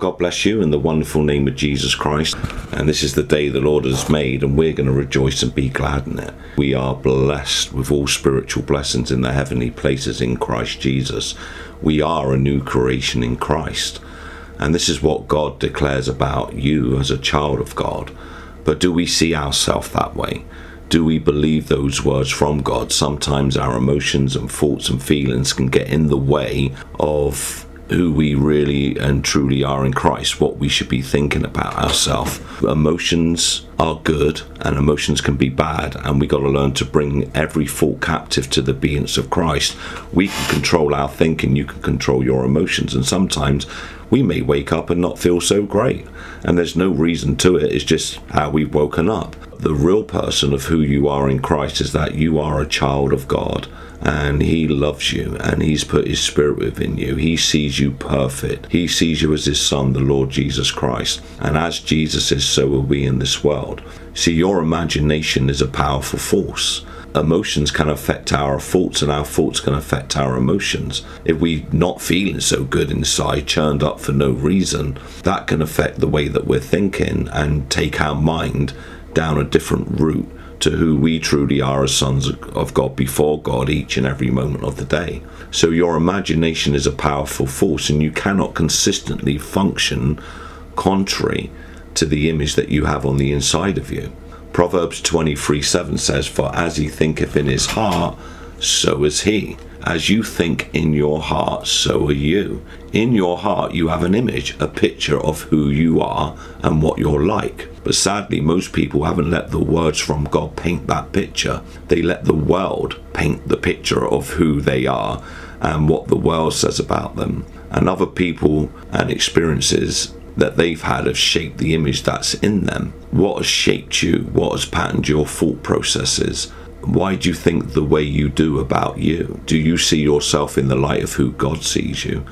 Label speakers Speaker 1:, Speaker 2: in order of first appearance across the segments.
Speaker 1: God bless you in the wonderful name of Jesus Christ. And this is the day the Lord has made, and we're going to rejoice and be glad in it. We are blessed with all spiritual blessings in the heavenly places in Christ Jesus. We are a new creation in Christ. And this is what God declares about you as a child of God. But do we see ourselves that way? Do we believe those words from God? Sometimes our emotions and thoughts and feelings can get in the way of who we really and truly are in Christ, what we should be thinking about ourselves. Emotions are good and emotions can be bad, and we got to learn to bring every thought captive to the obedience of Christ. We can control our thinking, you can control your emotions, and sometimes we may wake up and not feel so great, and there's no reason to it, it's just how we've woken up. The real person of who you are in Christ is that you are a child of God and he loves you and he's put his spirit within you. He sees you perfect. He sees you as his son, the Lord Jesus Christ. And as Jesus is, so are we in this world. See, your imagination is a powerful force. Emotions can affect our thoughts, and our thoughts can affect our emotions. If we're not feeling so good inside, churned up for no reason, that can affect the way that we're thinking and take our mind down a different route to who we truly are as sons of God before God each and every moment of the day. So your imagination is a powerful force, and you cannot consistently function contrary to the image that you have on the inside of you. Proverbs 23 7 says, For as he thinketh in his heart, so is he. As you think in your heart, so are you. In your heart, you have an image, a picture of who you are and what you're like. But sadly, most people haven't let the words from God paint that picture. They let the world paint the picture of who they are and what the world says about them. And other people and experiences that they've had have shaped the image that's in them. What has shaped you? What has patterned your thought processes? Why do you think the way you do about you? Do you see yourself in the light of who God sees you?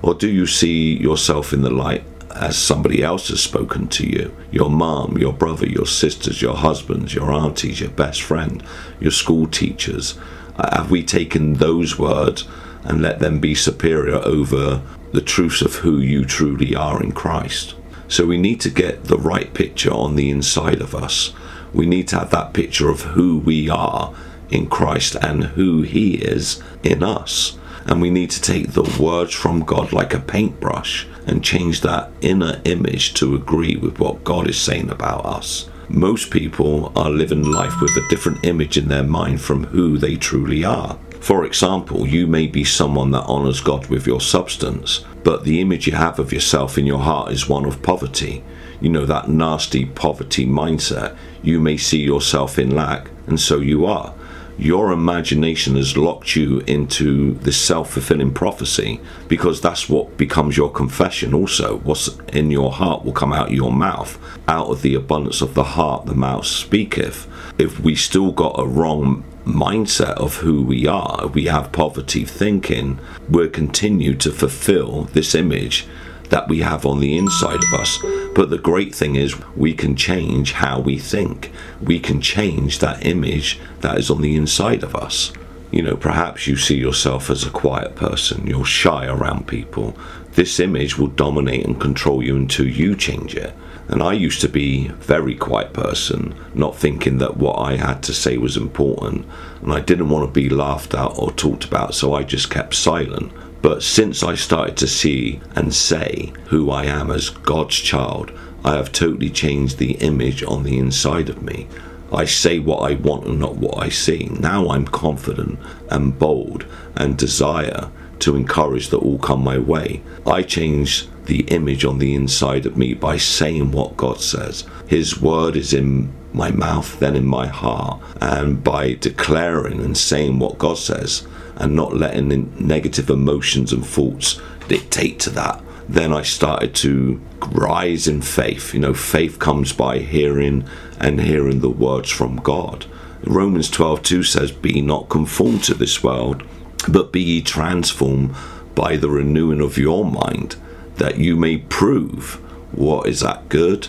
Speaker 1: Or do you see yourself in the light as somebody else has spoken to you your mom, your brother, your sisters, your husbands, your aunties, your best friend, your school teachers? Uh, have we taken those words and let them be superior over the truths of who you truly are in Christ? So we need to get the right picture on the inside of us. We need to have that picture of who we are in Christ and who He is in us. And we need to take the words from God like a paintbrush and change that inner image to agree with what God is saying about us. Most people are living life with a different image in their mind from who they truly are. For example, you may be someone that honours God with your substance, but the image you have of yourself in your heart is one of poverty. You know, that nasty poverty mindset. You may see yourself in lack, and so you are your imagination has locked you into this self fulfilling prophecy because that's what becomes your confession. Also, what's in your heart will come out of your mouth. Out of the abundance of the heart, the mouth speaketh. If we still got a wrong mindset of who we are, we have poverty thinking, we'll continue to fulfill this image that we have on the inside of us. But the great thing is, we can change how we think. We can change that image that is on the inside of us. You know, perhaps you see yourself as a quiet person, you're shy around people. This image will dominate and control you until you change it. And I used to be very quiet person, not thinking that what I had to say was important. And I didn't want to be laughed at or talked about, so I just kept silent. But since I started to see and say who I am as God's child, I have totally changed the image on the inside of me. I say what I want and not what I see. Now I'm confident and bold and desire to encourage that all come my way. I change the image on the inside of me by saying what God says. His word is in my mouth, then in my heart, and by declaring and saying what God says and not letting negative emotions and thoughts dictate to that. Then I started to rise in faith. You know, faith comes by hearing and hearing the words from God. Romans 12:2 says, Be not conformed to this world, but be ye transformed by the renewing of your mind, that you may prove what is that good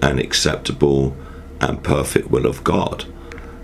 Speaker 1: and acceptable and perfect will of God.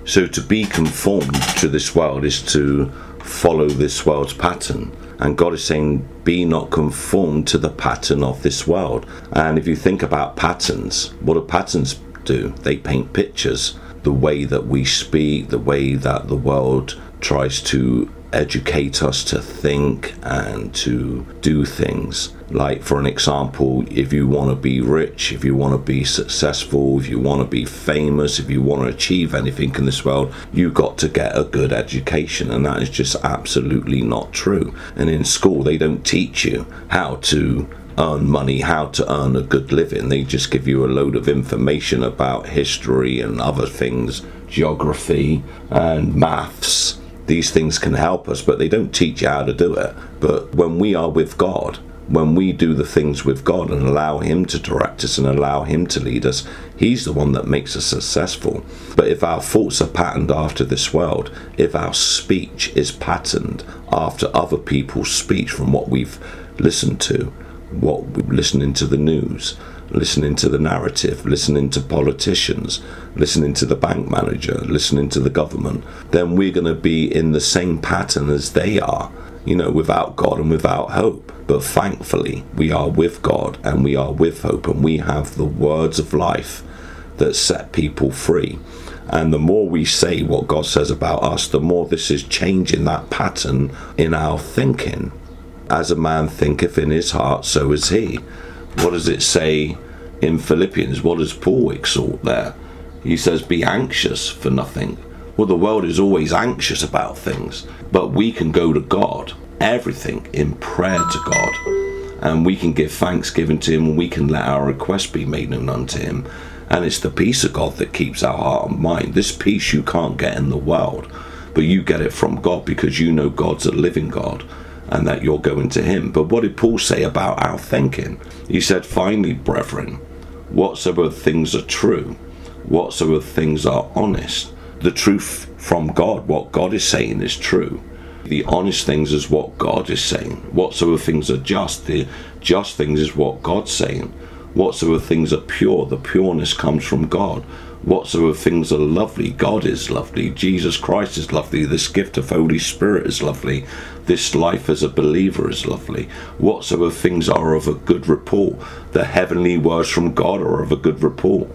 Speaker 1: So to be conformed to this world is to follow this world's pattern. And God is saying, Be not conformed to the pattern of this world. And if you think about patterns, what do patterns do? They paint pictures. The way that we speak, the way that the world tries to educate us to think and to do things. Like, for an example, if you want to be rich, if you want to be successful, if you want to be famous, if you want to achieve anything in this world, you've got to get a good education. And that is just absolutely not true. And in school, they don't teach you how to earn money, how to earn a good living. They just give you a load of information about history and other things, geography and maths these things can help us, but they don't teach you how to do it. But when we are with God, when we do the things with God and allow Him to direct us and allow Him to lead us, He's the one that makes us successful. But if our thoughts are patterned after this world, if our speech is patterned after other people's speech from what we've listened to, what we're listening to the news, listening to the narrative, listening to politicians, listening to the bank manager, listening to the government, then we're going to be in the same pattern as they are, you know, without God and without hope. But thankfully, we are with God and we are with hope, and we have the words of life that set people free. And the more we say what God says about us, the more this is changing that pattern in our thinking. As a man thinketh in his heart, so is he what does it say in Philippians? What does Paul exhort there? He says, Be anxious for nothing. Well, the world is always anxious about things, but we can go to God, everything in prayer to God, and we can give thanksgiving to Him, and we can let our requests be made known unto Him. And it's the peace of God that keeps our heart and mind. This peace you can't get in the world, but you get it from God because you know God's a living God and that you're going to him. But what did Paul say about our thinking? He said, Finally, brethren, whatsoever things are true, whatsoever things are honest, the truth from God, what God is saying is true. The honest things is what God is saying. Whatsoever things are just, the just things is what God's saying. Whatsoever things are pure, the pureness comes from God whatsoever things are lovely, God is lovely, Jesus Christ is lovely, this gift of Holy Spirit is lovely, this life as a believer is lovely, whatsoever things are of a good report, the heavenly words from God are of a good report.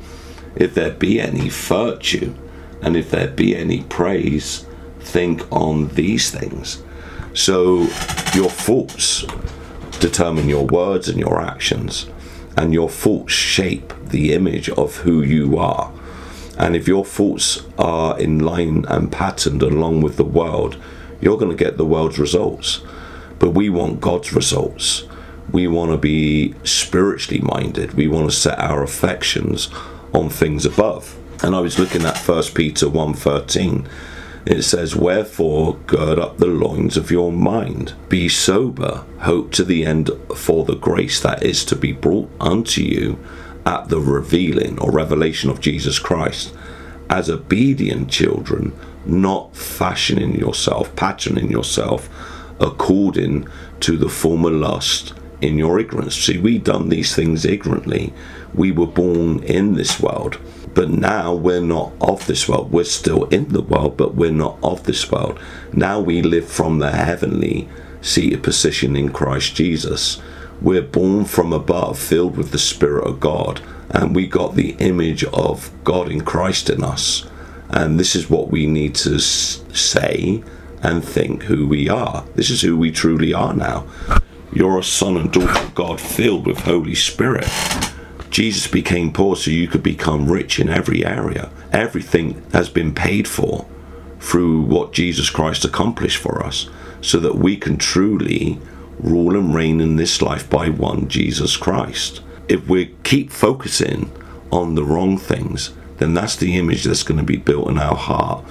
Speaker 1: If there be any virtue, and if there be any praise, think on these things. So your thoughts determine your words and your actions, and your thoughts shape the image of who you are. And if your thoughts are in line and patterned along with the world, you're going to get the world's results. But we want God's results. We want to be spiritually minded. We want to set our affections on things above. And I was looking at 1 Peter 1:13. It says, Wherefore gird up the loins of your mind, be sober, hope to the end for the grace that is to be brought unto you at the revealing or revelation of Jesus Christ as obedient children, not fashioning yourself, patterning yourself according to the former lust in your ignorance. See, we done these things ignorantly. We were born in this world, but now we're not of this world. We're still in the world, but we're not of this world. Now we live from the heavenly seated position in Christ Jesus we're born from above, filled with the Spirit of God, and we got the image of God in Christ in us. And this is what we need to say and think who we are. This is who we truly are now. You're a son and daughter of God filled with Holy Spirit. Jesus became poor so you could become rich in every area. Everything has been paid for through what Jesus Christ accomplished for us so that we can truly rule and reign in this life by one Jesus Christ. If we keep focusing on the wrong things, then that's the image that's going to be built in our heart.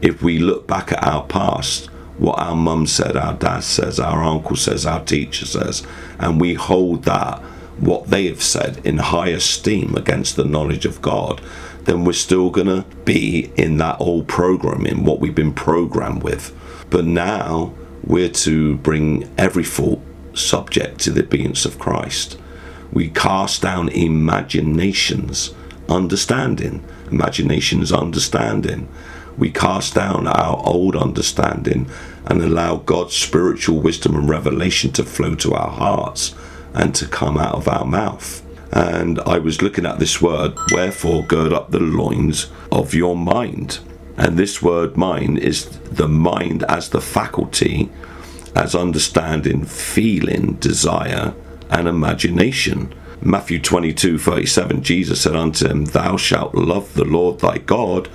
Speaker 1: If we look back at our past, what our mum said, our dad says, our uncle says, our teacher says, and we hold that, what they have said, in high esteem against the knowledge of God, then we're still going to be in that old programming, what we've been programmed with. But now we're to bring every thought subject to the obedience of Christ. We cast down imaginations, understanding. Imaginations, understanding. We cast down our old understanding and allow God's spiritual wisdom and revelation to flow to our hearts and to come out of our mouth. And I was looking at this word, wherefore gird up the loins of your mind. And this word mind is the mind as the faculty, as understanding, feeling, desire, and imagination. Matthew 22 37, Jesus said unto him, Thou shalt love the Lord thy God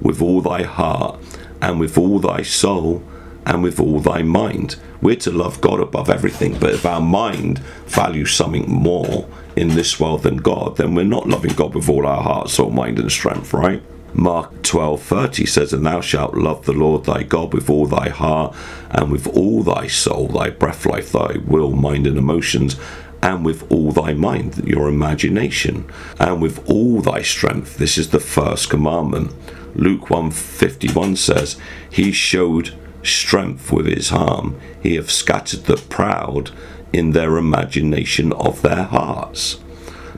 Speaker 1: with all thy heart, and with all thy soul, and with all thy mind. We're to love God above everything, but if our mind values something more in this world than God, then we're not loving God with all our heart, soul, mind, and strength, right? Mark 12:30 says, "And thou shalt love the Lord thy God with all thy heart, and with all thy soul, thy breath, life, thy will, mind, and emotions, and with all thy mind, your imagination, and with all thy strength." This is the first commandment. Luke 151 says, "He showed strength with his arm; he hath scattered the proud in their imagination of their hearts."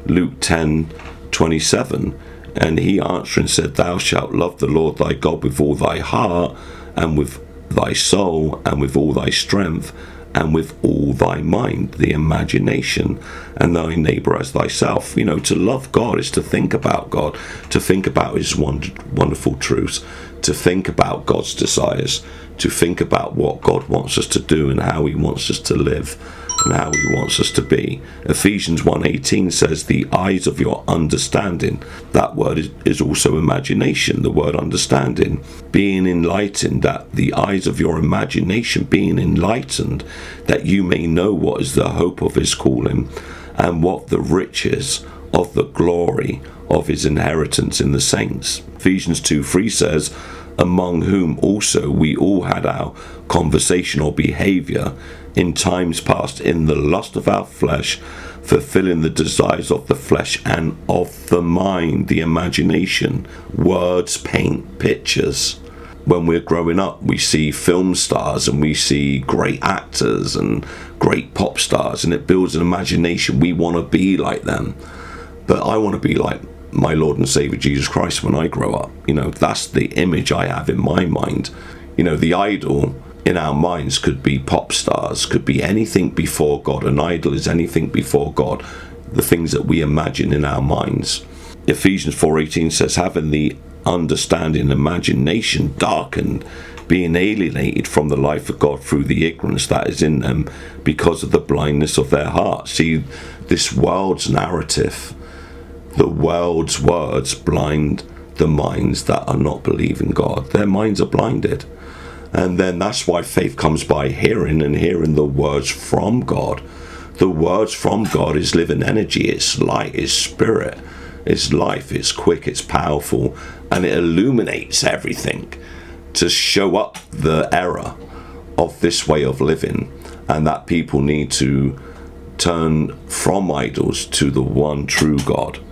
Speaker 1: Luke 10:27 and he answered and said, Thou shalt love the Lord thy God with all thy heart, and with thy soul, and with all thy strength, and with all thy mind, the imagination, and thy neighbor as thyself. You know, to love God is to think about God, to think about his wonderful truths, to think about God's desires, to think about what God wants us to do and how he wants us to live and how he wants us to be. Ephesians 1:18 says the eyes of your understanding. That word is, is also imagination, the word understanding. Being enlightened, that the eyes of your imagination being enlightened, that you may know what is the hope of his calling and what the riches of the glory of his inheritance in the saints. Ephesians 2 3 says, Among whom also we all had our conversational behavior in times past in the lust of our flesh, fulfilling the desires of the flesh and of the mind, the imagination. Words paint pictures. When we're growing up, we see film stars and we see great actors and great pop stars, and it builds an imagination. We want to be like them. But I want to be like my Lord and Savior Jesus Christ when I grow up. You know, that's the image I have in my mind. You know, the idol in our minds could be pop stars, could be anything before God. An idol is anything before God, the things that we imagine in our minds. Ephesians 4:18 says having the understanding imagination darkened being alienated from the life of God through the ignorance that is in them because of the blindness of their hearts. See, this world's narrative, the world's words blind the minds that are not believing God. Their minds are blinded. And then that's why faith comes by hearing and hearing the words from God. The words from God is living energy, it's light, it's spirit, it's life, it's quick, it's powerful, and it illuminates everything to show up the error of this way of living and that people need to turn from idols to the one true God.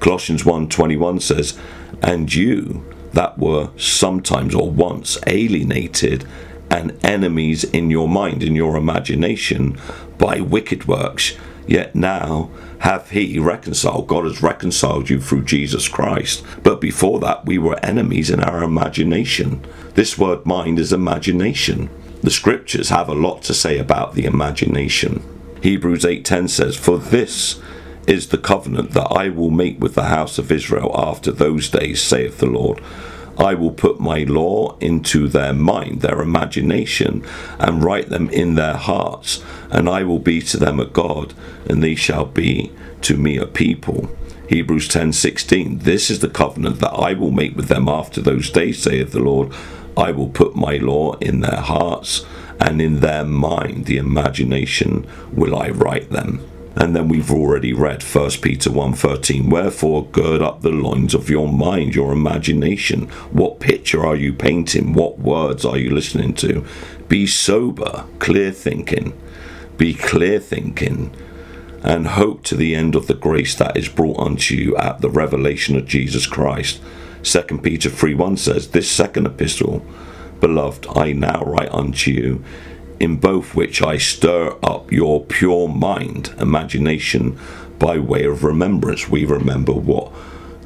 Speaker 1: Colossians 1:21 says, "And you that were sometimes or once alienated and enemies in your mind, in your imagination, by wicked works, yet now have he reconciled. God has reconciled you through Jesus Christ. But before that, we were enemies in our imagination. This word mind is imagination. The scriptures have a lot to say about the imagination. Hebrews 8:10 says, "For this is the covenant that I will make with the house of Israel after those days, saith the Lord. I will put my law into their mind, their imagination, and write them in their hearts, and I will be to them a God, and they shall be to me a people. Hebrews 10:16 This is the covenant that I will make with them after those days saith the Lord I will put my law in their hearts and in their mind the imagination will I write them and then we've already read 1 Peter 1:13 wherefore gird up the loins of your mind your imagination. What picture are you painting? What words are you listening to? Be sober clear thinking. Be clear thinking. And hope to the end of the grace that is brought unto you at the revelation of Jesus Christ. 2 Peter 3:1 says this second epistle beloved I now write unto you in both which I stir up your pure mind, imagination, by way of remembrance. We remember what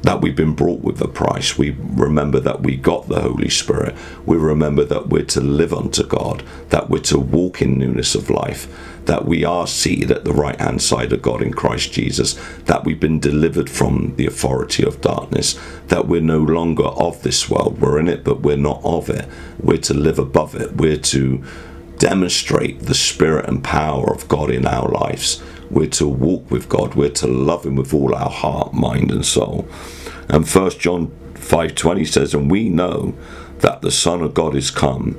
Speaker 1: that we've been brought with a price. We remember that we got the Holy Spirit. We remember that we're to live unto God, that we're to walk in newness of life, that we are seated at the right hand side of God in Christ Jesus, that we've been delivered from the authority of darkness, that we're no longer of this world. We're in it, but we're not of it. We're to live above it. We're to demonstrate the spirit and power of God in our lives. We're to walk with God. We're to love Him with all our heart, mind, and soul. And First John 5:20 says, "And we know that the Son of God is come."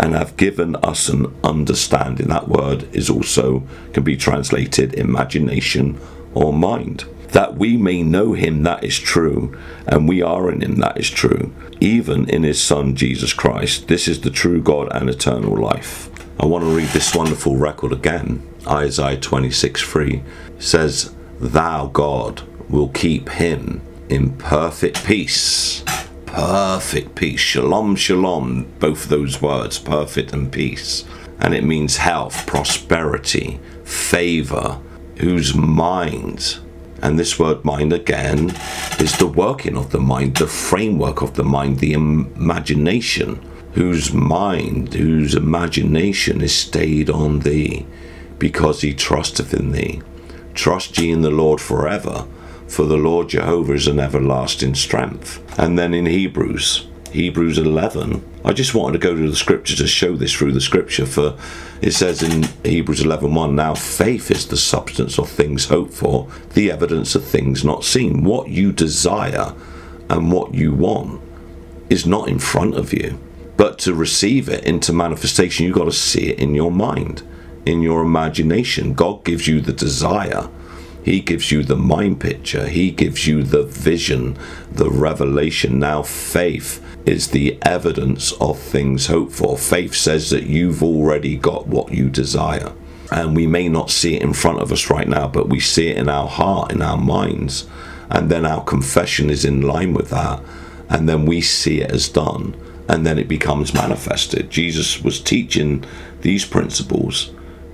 Speaker 1: and have given us an understanding. That word is also can be translated imagination or mind. That we may know him that is true, and we are in him that is true, even in his Son Jesus Christ. This is the true God and eternal life. I want to read this wonderful record again. Isaiah 26 3 says, Thou, God, will keep him in perfect peace. Perfect peace. Shalom, shalom. Both those words, perfect and peace. And it means health, prosperity, favor, whose mind, and this word mind again, is the working of the mind, the framework of the mind, the imagination whose mind, whose imagination is stayed on thee, because he trusteth in thee. Trust ye in the Lord forever, for the Lord Jehovah is an everlasting strength. And then in Hebrews, Hebrews 11, I just wanted to go to the scripture to show this through the scripture. For it says in Hebrews 11 1, now faith is the substance of things hoped for, the evidence of things not seen. What you desire and what you want is not in front of you but to receive it into manifestation, you've got to see it in your mind, in your imagination. God gives you the desire. He gives you the mind picture. He gives you the vision, the revelation. Now, faith is the evidence of things hoped for. Faith says that you've already got what you desire. And we may not see it in front of us right now, but we see it in our heart, in our minds. And then our confession is in line with that. And then we see it as done and then it becomes manifested. Jesus was teaching these principles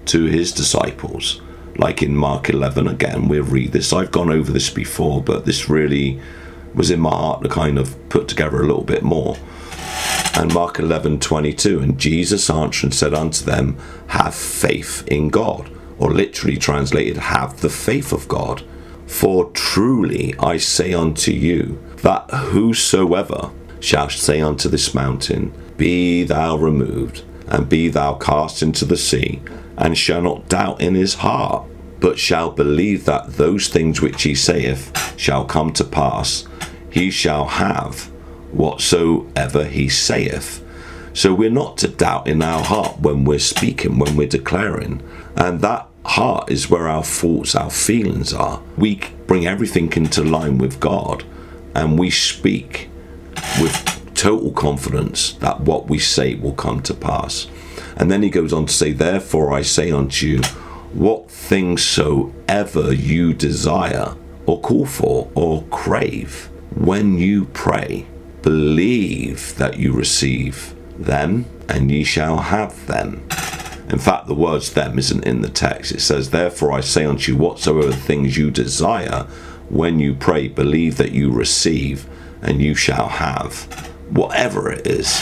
Speaker 1: to his disciples. Like in Mark 11, again, we'll read this. I've gone over this before, but this really was in my heart to kind of put together a little bit more. And Mark 11, 22, and Jesus answered and said unto them, Have faith in God. Or literally translated, Have the faith of God. For truly I say unto you, that whosoever shall say unto this mountain, Be thou removed, and be thou cast into the sea, and shall not doubt in his heart, but shall believe that those things which he saith shall come to pass, he shall have whatsoever he saith. So we're not to doubt in our heart when we're speaking, when we're declaring. And that heart is where our thoughts, our feelings are. We bring everything into line with God and we speak with total confidence that what we say will come to pass. And then he goes on to say, Therefore I say unto you, what things soever you desire, or call for, or crave, when you pray, believe that you receive them, and ye shall have them. In fact, the words them isn't in the text. It says, Therefore I say unto you, whatsoever things you desire, when you pray, believe that you receive, and you shall have whatever it is.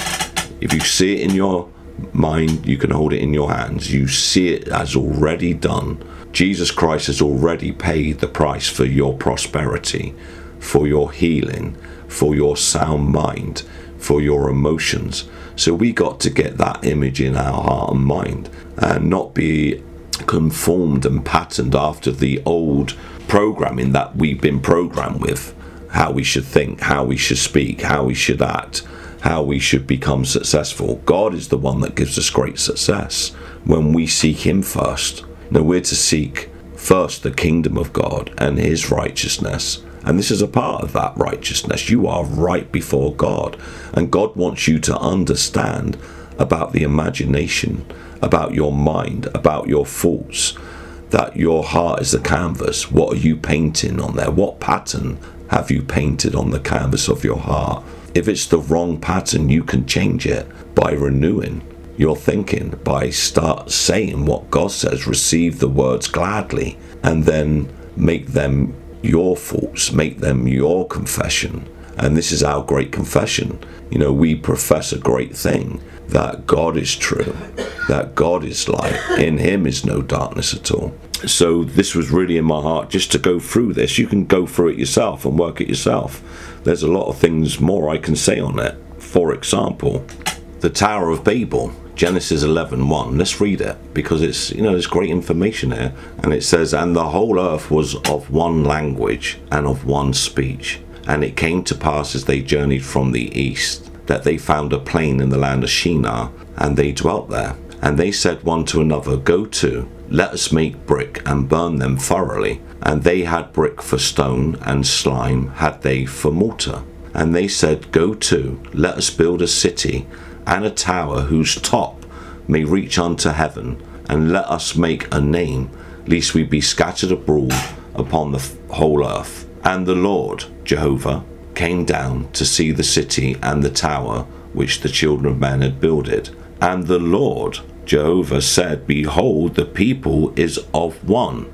Speaker 1: If you see it in your mind, you can hold it in your hands. You see it as already done. Jesus Christ has already paid the price for your prosperity, for your healing, for your sound mind, for your emotions. So we got to get that image in our heart and mind and not be conformed and patterned after the old programming that we've been programmed with how we should think, how we should speak, how we should act, how we should become successful. God is the one that gives us great success when we seek Him first. Now, we're to seek first the kingdom of God and His righteousness. And this is a part of that righteousness. You are right before God. And God wants you to understand about the imagination, about your mind, about your thoughts, that your heart is a canvas. What are you painting on there? What pattern have you painted on the canvas of your heart? If it's the wrong pattern, you can change it by renewing your thinking, by start saying what God says, receive the words gladly, and then make them your thoughts, make them your confession. And this is our great confession. You know, we profess a great thing that God is true, that God is light, in Him is no darkness at all. So, this was really in my heart just to go through this. You can go through it yourself and work it yourself. There's a lot of things more I can say on it. For example, the Tower of Babel. Genesis 11 1. Let's read it because it's, you know, there's great information here. And it says, And the whole earth was of one language and of one speech. And it came to pass as they journeyed from the east that they found a plain in the land of Shinar, and they dwelt there. And they said one to another, Go to, let us make brick and burn them thoroughly. And they had brick for stone, and slime had they for mortar. And they said, Go to, let us build a city and a tower whose top may reach unto heaven, and let us make a name, lest we be scattered abroad upon the whole earth. And the Lord, Jehovah, came down to see the city and the tower which the children of man had builded. And the Lord, Jehovah, said, Behold, the people is of one.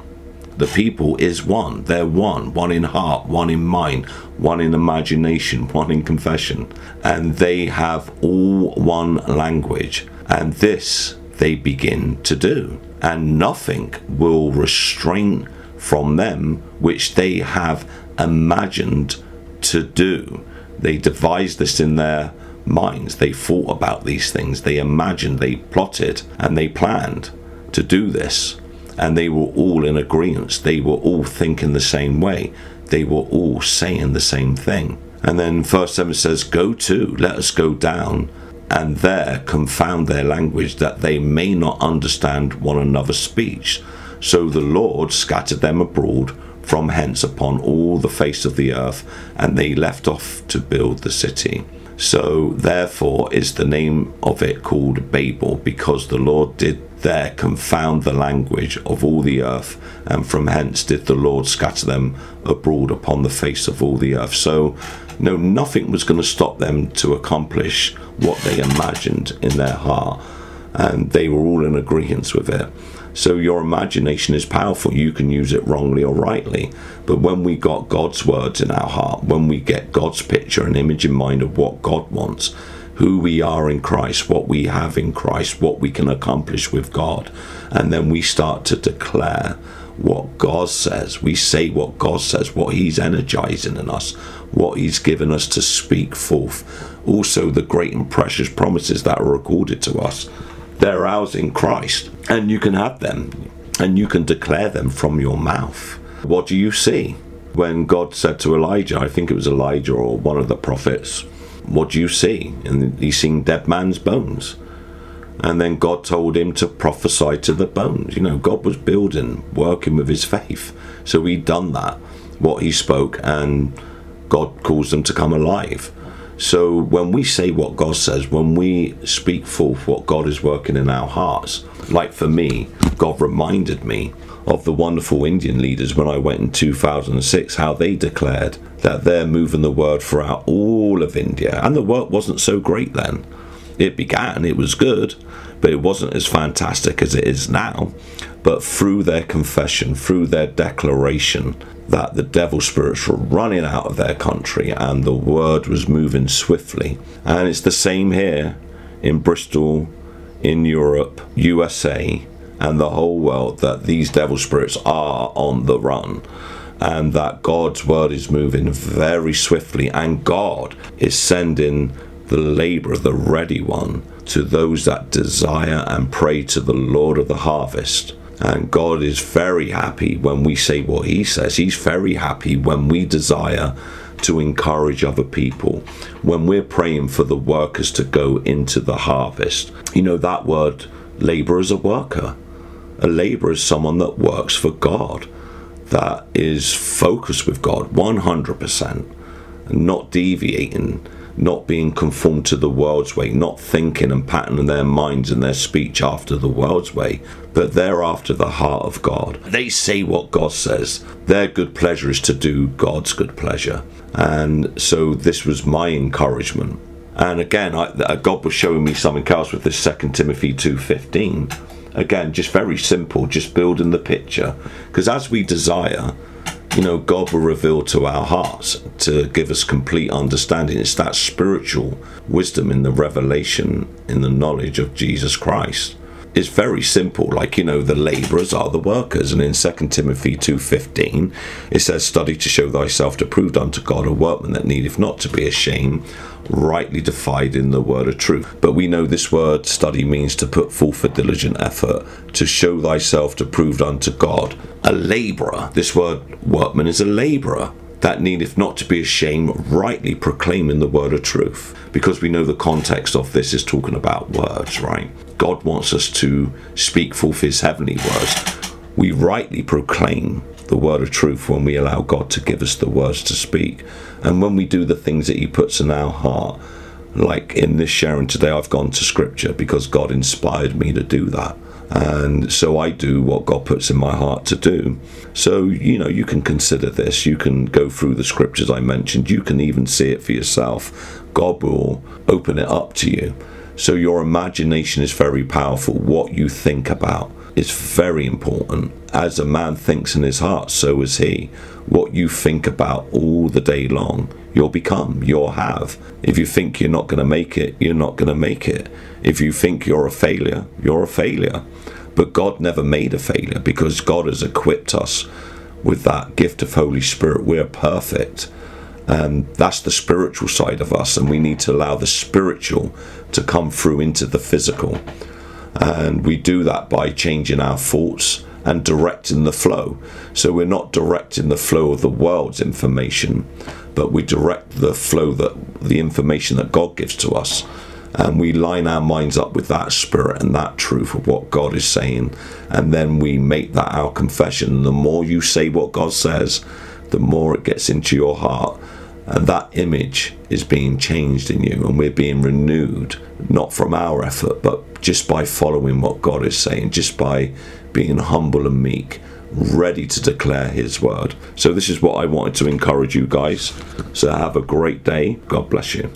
Speaker 1: The people is one. They're one. One in heart, one in mind, one in imagination, one in confession. And they have all one language. And this they begin to do. And nothing will restrain from them which they have imagined to do. They devised this in their minds. They thought about these things. They imagined, they plotted, and they planned to do this. And they were all in agreement. They were all thinking the same way. They were all saying the same thing. And then verse 7 says, Go to, let us go down, and there confound their language, that they may not understand one another's speech. So the Lord scattered them abroad from hence upon all the face of the earth, and they left off to build the city. So therefore is the name of it called Babel, because the Lord did there confound the language of all the earth, and from hence did the Lord scatter them abroad upon the face of all the earth. So no, nothing was going to stop them to accomplish what they imagined in their heart, and they were all in agreement with it. So your imagination is powerful. You can use it wrongly or rightly. But when we got God's words in our heart, when we get God's picture and image in mind of what God wants, who we are in Christ, what we have in Christ, what we can accomplish with God, and then we start to declare what God says. We say what God says, what He's energizing in us, what He's given us to speak forth. Also, the great and precious promises that are recorded to us they're ours in Christ, and you can have them, and you can declare them from your mouth. What do you see? When God said to Elijah, I think it was Elijah or one of the prophets, What do you see? And he seen dead man's bones. And then God told him to prophesy to the bones. You know, God was building, working with his faith. So he'd done that, what he spoke, and God caused them to come alive. So when we say what God says, when we speak forth what God is working in our hearts, like for me, God reminded me of the wonderful Indian leaders when I went in 2006, how they declared that they're moving the word throughout all of India. And the work wasn't so great then. It began, it was good, but it wasn't as fantastic as it is now. But through their confession, through their declaration, that the devil spirits were running out of their country and the word was moving swiftly. And it's the same here in Bristol, in Europe, USA, and the whole world that these devil spirits are on the run. And that God's word is moving very swiftly, and God is sending the labor of the ready one, to those that desire and pray to the Lord of the harvest and God is very happy when we say what He says. He's very happy when we desire to encourage other people, when we're praying for the workers to go into the harvest. You know, that word labor is a worker. A laborer is someone that works for God, that is focused with God 100%, not deviating not being conformed to the world's way, not thinking and patterning their minds and their speech after the world's way, but they're after the heart of God. They say what God says. Their good pleasure is to do God's good pleasure. And so this was my encouragement. And again, I, uh, God was showing me something else with this Second Timothy 2.15. Again, just very simple, just building the picture. Because as we desire you know, God will reveal to our hearts to give us complete understanding. It's that spiritual wisdom in the revelation, in the knowledge of Jesus Christ. It's very simple. Like, you know, the labourers are the workers. And in 2 Timothy 2.15, it says, Study to show thyself approved unto God, a workman that needeth not to be ashamed, rightly dividing the word of truth. But we know this word study means to put forth a diligent effort, to show thyself approved unto God. A labourer, this word workman is a labourer that needeth not to be ashamed, rightly proclaiming the word of truth. Because we know the context of this is talking about words, right? God wants us to speak forth his heavenly words. We rightly proclaim the word of truth when we allow God to give us the words to speak. And when we do the things that he puts in our heart, like in this sharing today, I've gone to scripture because God inspired me to do that and so I do what God puts in my heart to do. So, you know, you can consider this. You can go through the scriptures I mentioned. You can even see it for yourself. God will open it up to you. So, your imagination is very powerful. What you think about is very important. As a man thinks in his heart, so is he. What you think about all the day long, you'll become, you'll have. If you think you're not going to make it, you're not going to make it. If you think you're a failure, you're a failure. But God never made a failure because God has equipped us with that gift of Holy Spirit. We're perfect. And that's the spiritual side of us, and we need to allow the spiritual to come through into the physical. And we do that by changing our thoughts and directing the flow. So we're not directing the flow of the world's information, but we direct the flow that the information that God gives to us. And we line our minds up with that spirit and that truth of what God is saying, and then we make that our confession. The more you say what God says, the more it gets into your heart, and that image is being changed in you, and we're being renewed, not from our effort, but just by following what God is saying, just by being humble and meek ready to declare his word. So, this is what I wanted to encourage you guys. So, have a great day. God bless you.